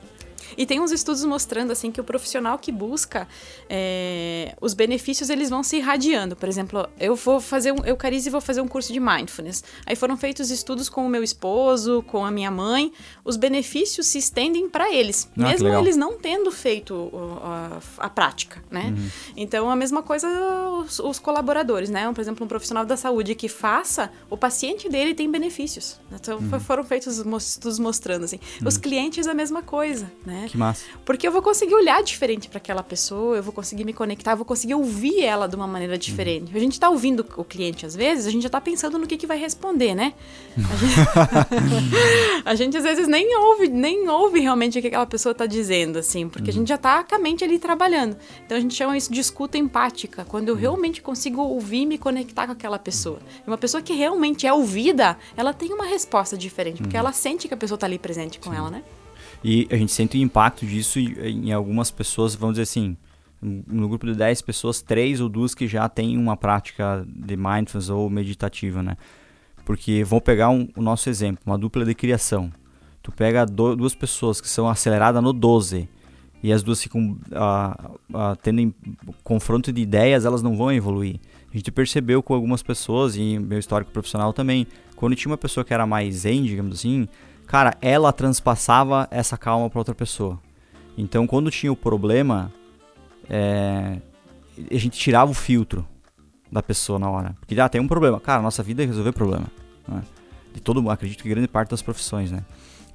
E tem uns estudos mostrando assim que o profissional que busca é, os benefícios eles vão se irradiando. Por exemplo, eu vou fazer um, eu Carize vou fazer um curso de mindfulness. Aí foram feitos estudos com o meu esposo, com a minha mãe. Os benefícios se estendem para eles, ah, mesmo eles não tendo feito a, a, prática, né? Uhum. Então a mesma coisa os, os, colaboradores, né? Por exemplo, um profissional da saúde que faça, o paciente dele tem benefícios. Então uhum. foram feitos estudos mostrando assim. Uhum. Os clientes a mesma coisa, né? Que massa. Porque eu vou conseguir olhar diferente para aquela pessoa, eu vou conseguir me conectar, eu vou conseguir ouvir ela de uma maneira diferente. Uhum. A gente está ouvindo o cliente às vezes, a gente já está pensando no que, que vai responder, né? A gente, [LAUGHS] a gente às vezes nem ouve, nem ouve realmente o que aquela pessoa está dizendo, assim, porque uhum. a gente já está com a mente ali trabalhando. Então a gente chama isso de escuta empática, quando eu realmente consigo ouvir e me conectar com aquela pessoa. Uma pessoa que realmente é ouvida, ela tem uma resposta diferente, porque uhum. ela sente que a pessoa está ali presente com Sim. ela, né? E a gente sente o impacto disso em algumas pessoas, vamos dizer assim, no grupo de 10 pessoas, três ou duas que já têm uma prática de mindfulness ou meditativa, né? Porque vamos pegar um, o nosso exemplo, uma dupla de criação. Tu pega do, duas pessoas que são aceleradas no 12 e as duas ficam uh, uh, tendo confronto de ideias, elas não vão evoluir. A gente percebeu com algumas pessoas, e meu histórico profissional também, quando tinha uma pessoa que era mais zen, digamos assim, cara, ela transpassava essa calma para outra pessoa. Então, quando tinha o problema, é, a gente tirava o filtro da pessoa na hora. Porque, ah, tem um problema. Cara, nossa vida é resolver problema. Né? De todo acredito que grande parte das profissões, né?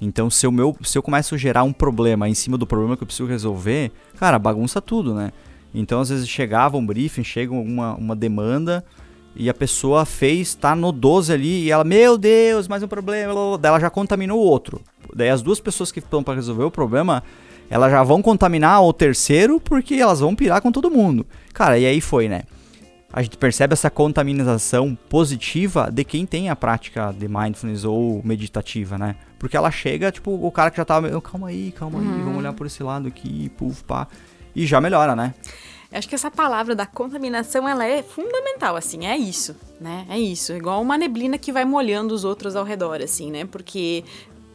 Então, se, o meu, se eu começo a gerar um problema em cima do problema que eu preciso resolver, cara, bagunça tudo, né? Então, às vezes chegava um briefing, chega uma, uma demanda, e a pessoa fez, tá no 12 ali, e ela, meu Deus, mais um problema, ela já contaminou o outro. Daí as duas pessoas que estão para resolver o problema, elas já vão contaminar o terceiro porque elas vão pirar com todo mundo. Cara, e aí foi, né? A gente percebe essa contaminação positiva de quem tem a prática de mindfulness ou meditativa, né? Porque ela chega, tipo, o cara que já tava, calma aí, calma aí, uhum. vamos olhar por esse lado aqui, puf, pá, e já melhora, né? Acho que essa palavra da contaminação, ela é fundamental, assim, é isso, né? É isso, igual uma neblina que vai molhando os outros ao redor, assim, né? Porque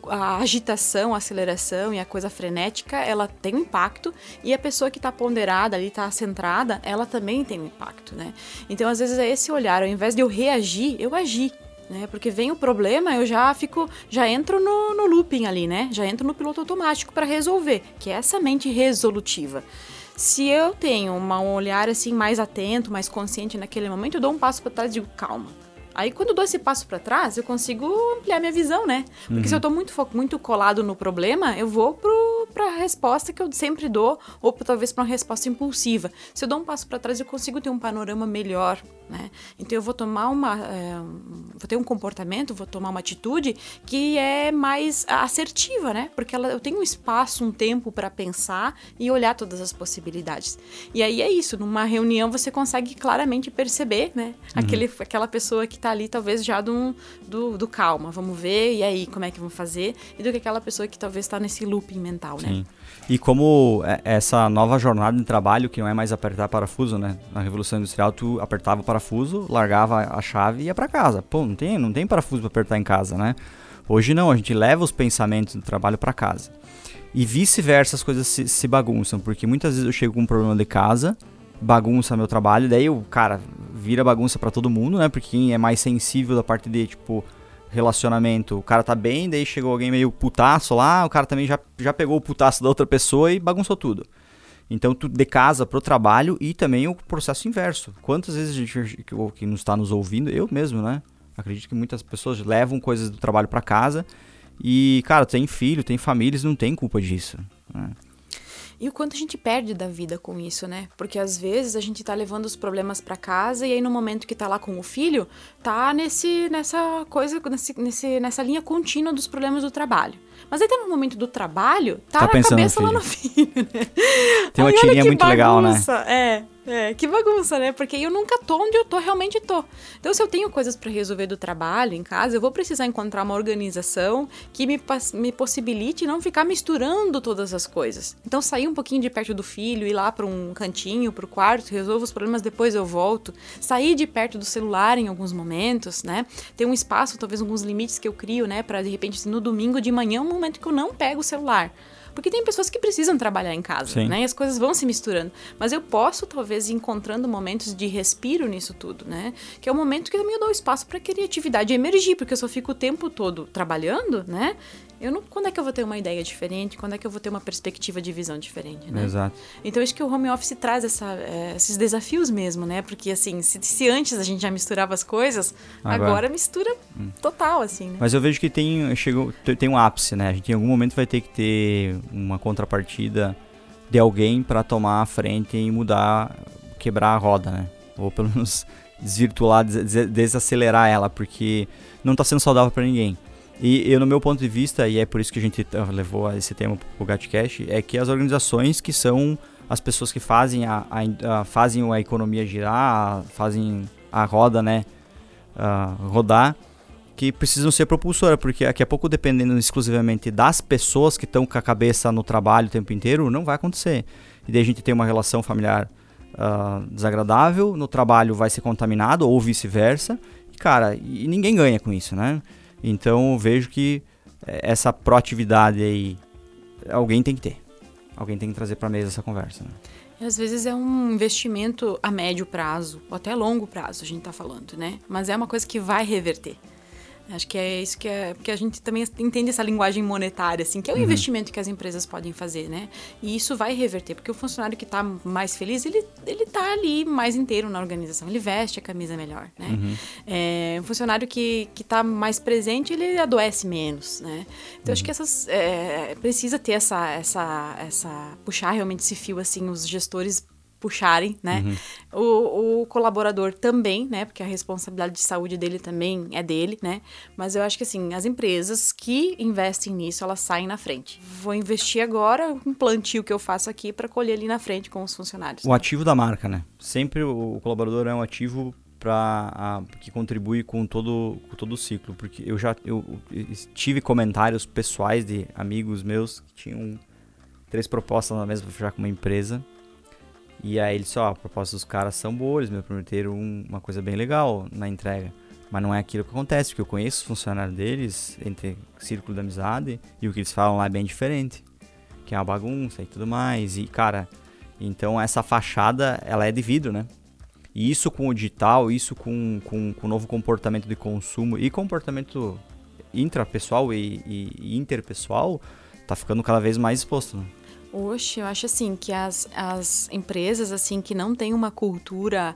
a agitação, a aceleração e a coisa frenética, ela tem um impacto e a pessoa que está ponderada ali, está centrada, ela também tem um impacto, né? Então, às vezes é esse olhar, ao invés de eu reagir, eu agir. Né? Porque vem o problema, eu já fico, já entro no, no looping ali, né? Já entro no piloto automático para resolver, que é essa mente resolutiva. Se eu tenho uma, um olhar assim mais atento, mais consciente naquele momento, eu dou um passo para trás e digo, calma. Aí quando eu dou esse passo para trás, eu consigo ampliar minha visão, né? Porque uhum. se eu tô muito, muito colado no problema, eu vou para a resposta que eu sempre dou, ou talvez para uma resposta impulsiva. Se eu dou um passo para trás, eu consigo ter um panorama melhor né? Então eu vou tomar uma, é, vou ter um comportamento, vou tomar uma atitude que é mais assertiva, né? Porque ela, eu tenho um espaço, um tempo para pensar e olhar todas as possibilidades. E aí é isso. Numa reunião você consegue claramente perceber, né? Uhum. Aquele, aquela pessoa que está ali talvez já do, do, do, calma, vamos ver e aí como é que vamos fazer e do que aquela pessoa que talvez está nesse looping mental, né? E como é, essa nova jornada de trabalho, que não é mais apertar parafuso, né? Na Revolução Industrial, tu apertava o parafuso, largava a chave e ia para casa. Pô, não tem, não tem parafuso para apertar em casa, né? Hoje não, a gente leva os pensamentos do trabalho para casa. E vice-versa as coisas se, se, bagunçam, porque muitas vezes eu chego com um problema de casa, bagunça meu trabalho, daí o cara vira bagunça para todo mundo, né? Porque quem é mais sensível da parte de, tipo, relacionamento, o cara tá bem, daí chegou alguém meio putaço lá, o cara também já, já pegou o putaço da outra pessoa e bagunçou tudo. Então, tu de casa pro trabalho e também o processo inverso. Quantas vezes a gente que, nos está nos ouvindo, eu mesmo, né? Acredito que muitas pessoas levam coisas do trabalho para casa E, cara, tem filho, tem famílias, não tem culpa disso. Né? E o quanto a gente perde da vida com isso, né? Porque às vezes a gente tá levando os problemas para casa e aí no momento que tá lá com o filho, tá nesse nessa coisa, nesse, nessa linha contínua dos problemas do trabalho. Mas aí tá no momento do trabalho, tá, Tá na cabeça lá no filho, né? Tem uma Aí olha tirinha que muito legal, né? bagunça. É, é, que bagunça, né? Porque eu nunca tô onde eu tô, realmente tô. Então, se eu tenho coisas pra resolver do trabalho, em casa, eu vou precisar encontrar uma organização que me, me possibilite não ficar misturando todas as coisas. Então, sair um pouquinho de perto do filho, ir lá pra um cantinho, pro quarto, resolvo os problemas, depois eu volto. Sair de perto do celular em alguns momentos, né? Ter um espaço, talvez alguns limites que eu crio, né? Pra, de repente, no domingo de manhã, um momento que eu não pego o celular. Porque tem pessoas que precisam trabalhar em casa, Sim. né? E as coisas vão se misturando. Mas eu posso, talvez, ir encontrando momentos de respiro nisso tudo, né? Que é o momento que eu dou espaço para criatividade emergir, porque eu só fico o tempo todo trabalhando, né? Eu não, quando é que eu vou ter uma ideia diferente? Quando é que eu vou ter uma perspectiva de visão diferente, né? Exato. Então acho que o home office traz essa, eh, esses desafios mesmo, né? Porque assim, se, se antes a gente já misturava as coisas, Agora- agora, mistura total, assim, né? Mas eu vejo que tem, chegou, te- tem um ápice, né? A gente em algum momento vai ter que ter uma contrapartida de alguém pra tomar a frente e mudar, quebrar a roda, né? Ou pelo menos [LAUGHS] desvirtuar, des- des- desacelerar ela, porque não tá sendo saudável pra ninguém. E eu, no meu ponto de vista, e é por isso que a gente ah, levou esse tema pro GatCast, é que as organizações que são as pessoas que fazem a, a- a- fazem a economia girar, fazem a roda, né, rodar, que precisam ser propulsora, porque daqui a pouco, dependendo exclusivamente das pessoas que estão com a cabeça no trabalho o tempo inteiro, não vai acontecer. E daí a gente tem uma relação familiar ah, desagradável, no trabalho vai ser contaminado, ou vice-versa, e cara, e ninguém ganha com isso, né? Então vejo que eh, essa proatividade aí, alguém tem que ter. Alguém tem que trazer pra mesa essa conversa, né? E às vezes é um investimento a médio prazo, ou até longo prazo, a gente tá falando, né? Mas é uma coisa que vai reverter. Acho que é isso que é. Porque a gente também entende essa linguagem monetária, assim, que é o investimento que as empresas podem fazer, né? E isso vai reverter, porque o funcionário que tá mais feliz, ele, ele tá ali mais inteiro na organização, ele veste a camisa melhor, né? É, um funcionário que, que tá mais presente, ele adoece menos, né? Então acho que essas. é, precisa ter essa, essa, essa. puxar realmente esse fio, assim, os gestores puxarem, né? O, o colaborador também, né? Porque a responsabilidade de saúde dele também é dele, né? Mas eu acho que assim, as empresas que investem nisso, elas saem na frente. Vou investir agora um plantio que eu faço aqui para colher ali na frente com os funcionários. O ativo da marca, né? Sempre o, o colaborador é um ativo para que contribui com todo, com todo o ciclo, porque eu já eu, eu tive comentários pessoais de amigos meus que tinham três propostas na mesa para fechar com uma empresa. E aí eles só, a proposta dos caras são boas, me prometeram um- uma coisa bem legal na entrega. Mas não é aquilo que acontece, porque eu conheço os funcionários deles, entre círculo de amizade, e o que eles falam lá é bem diferente. Que é uma bagunça e tudo mais. E, cara, então essa fachada, ela é de vidro, né? E isso com o digital, isso com, com, com o novo comportamento de consumo e comportamento intrapessoal e, e, e interpessoal, tá ficando cada vez mais exposto, né? Oxe, eu acho assim que as, as empresas assim que não têm uma cultura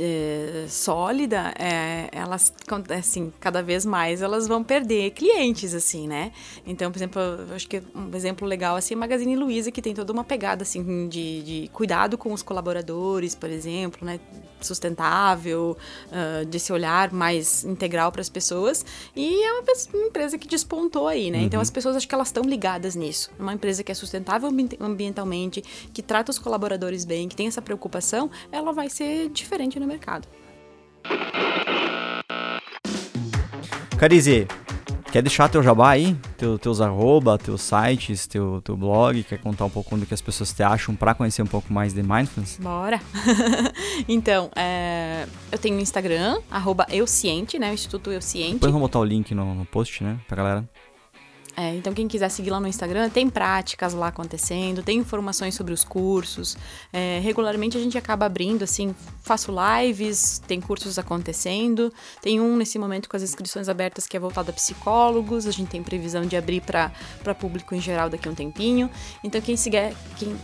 eh, sólida, eh, elas assim cada vez mais elas vão perder clientes assim, né? Então, por exemplo, eu acho que um exemplo legal assim é a Magazine Luiza que tem toda uma pegada assim de, de cuidado com os colaboradores, por exemplo, né? Sustentável, ah, desse olhar mais integral para as pessoas e é uma, uma empresa que despontou aí, né? Então as pessoas acho que elas estão ligadas nisso. Uma empresa que é sustentável ambientalmente, que trata os colaboradores bem, que tem essa preocupação, ela vai ser diferente no mercado. Carize, quer deixar teu jabá aí? Teu, teus arroba, teus sites, teu, teu blog? Quer contar um pouco do que as pessoas te acham para conhecer um pouco mais de Mindfulness? Bora! [LAUGHS] então, é, eu tenho o Instagram, arroba Euciente, né? O Instituto Euciente. Depois vamos botar o link no, no post, né? Pra galera. É, então, quem quiser seguir lá no Instagram, tem práticas lá acontecendo, tem informações sobre os cursos. É, regularmente a gente acaba abrindo, assim, faço lives, tem cursos acontecendo. Tem um nesse momento com as inscrições abertas que é voltado a psicólogos. A gente tem previsão de abrir para público em geral daqui a um tempinho. Então, quem, seguir, quem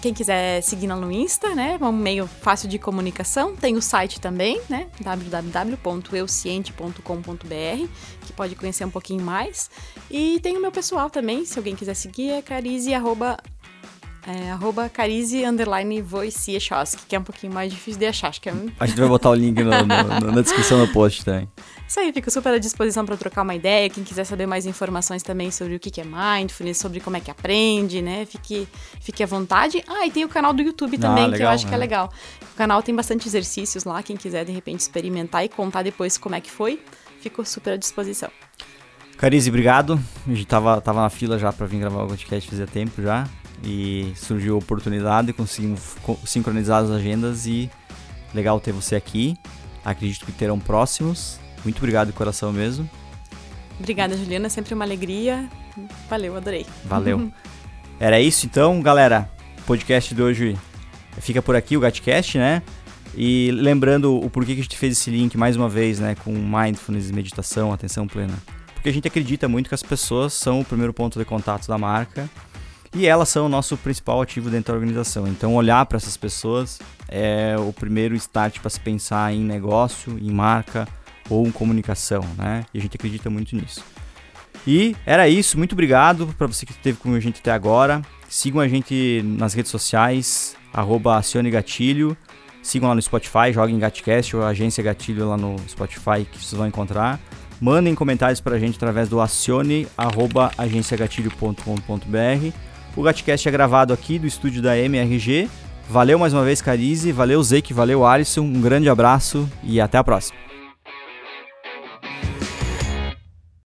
quem quiser seguir no Insta, né? É um meio fácil de comunicação. Tem o site também, né? www.euciente.com.br, que pode conhecer um pouquinho mais. E tem o meu pessoal também, se alguém quiser seguir, é carize, arroba, é, arroba carize, underline, Wojciechowski, que é um pouquinho mais difícil de achar. Acho que é. A gente vai botar o link no, no, na descrição do post também. Isso aí, fico super à disposição para trocar uma ideia. Quem quiser saber mais informações também sobre o que é mindfulness, sobre como é que aprende, né? Fique, fique à vontade. Ah, e tem o canal do YouTube também, ah, legal, que eu acho que é, é legal. O canal tem bastante exercícios lá, quem quiser de repente experimentar e contar depois como é que foi, fico super à disposição. Carize, obrigado. A gente tava, tava na fila já para vir gravar o podcast fazia tempo já. E surgiu a oportunidade, conseguimos sincronizar as agendas e legal ter você aqui. Acredito que terão próximos. Muito obrigado de coração mesmo. Obrigada, Juliana. É sempre uma alegria. Valeu, adorei. Valeu. [LAUGHS] Era isso então, galera. O podcast de hoje fica por aqui, o Gatcast, né? E lembrando o porquê que a gente fez esse link mais uma vez, né, com mindfulness, meditação, atenção plena. Porque a gente acredita muito que as pessoas são o primeiro ponto de contato da marca e elas são o nosso principal ativo dentro da organização. Então, olhar para essas pessoas é o primeiro start para se pensar em negócio, em marca, ou em comunicação, né? E a gente acredita muito nisso. E era isso, muito obrigado para você que esteve com a gente até agora. Sigam a gente nas redes sociais, arroba Acione Gatilho. Sigam lá no Spotify, joguem Gatcast ou Agência Gatilho lá no Spotify que vocês vão encontrar. Mandem comentários para a gente através do acione.agenciagatilho.com.br. O Gatcast é gravado aqui do estúdio da MRG. Valeu mais uma vez, Carize. Valeu, Zeke. Valeu, Alisson. Um grande abraço e até a próxima.